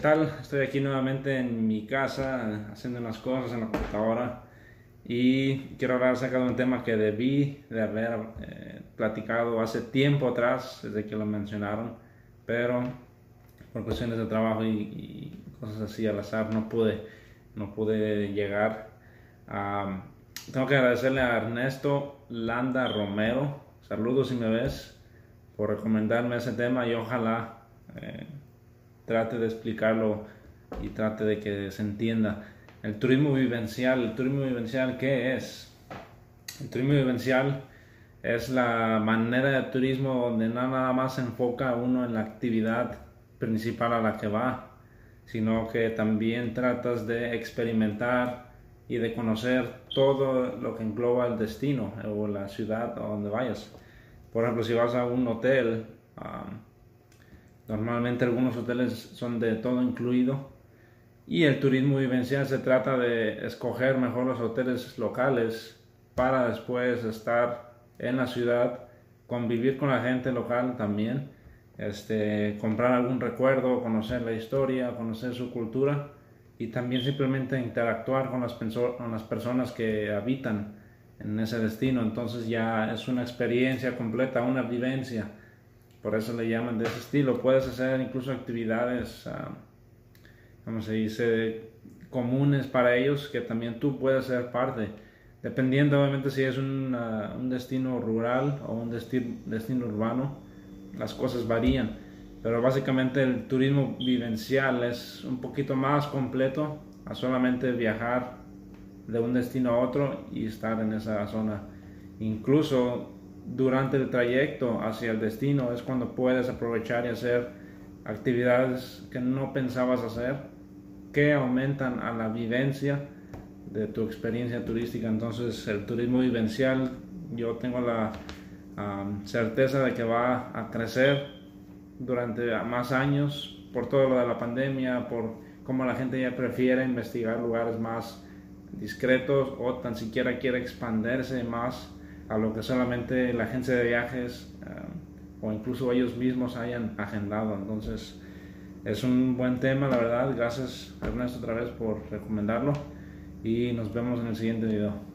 tal? Estoy aquí nuevamente en mi casa haciendo unas cosas en la computadora y quiero hablar acerca de un tema que debí de haber eh, platicado hace tiempo atrás, desde que lo mencionaron, pero por cuestiones de trabajo y, cosas así al azar no pude, no pude llegar. tengo que agradecerle a Ernesto Landa Romero, saludos si me ves, por recomendarme ese tema y ojalá... Eh, trate de explicarlo y trate de que se entienda. El turismo vivencial, el turismo vivencial, ¿qué es? El turismo vivencial es la manera de turismo donde nada más se enfoca uno en la actividad principal a la que va, sino que también tratas de experimentar y de conocer todo lo que engloba el destino o la ciudad a donde vayas. Por ejemplo, si vas a un hotel, Normalmente algunos hoteles son de todo incluido y el turismo vivencial se trata de escoger mejor los hoteles locales para después estar en la ciudad, convivir con la gente local también, este, comprar algún recuerdo, conocer la historia, conocer su cultura y también simplemente interactuar con las, con las personas que habitan en ese destino. Entonces ya es una experiencia completa, una vivencia por eso le llaman de ese estilo. Puedes hacer incluso actividades, uh, como se dice, comunes para ellos que también tú puedes ser parte. Dependiendo obviamente si es un, un destino rural o un destino, destino urbano, las cosas varían. Pero básicamente el turismo vivencial es un poquito más completo a solamente viajar de un destino a otro y estar en esa zona. Incluso durante el trayecto hacia el destino es cuando puedes aprovechar y hacer actividades que no pensabas hacer, que aumentan a la vivencia de tu experiencia turística. Entonces el turismo vivencial yo tengo la certeza de que va a crecer durante más años por todo lo de la pandemia, por cómo la gente ya prefiere investigar lugares más discretos o tan siquiera quiere expandirse más a lo que solamente la agencia de viajes eh, o incluso ellos mismos hayan agendado. Entonces es un buen tema, la verdad. Gracias Ernesto otra vez por recomendarlo y nos vemos en el siguiente video.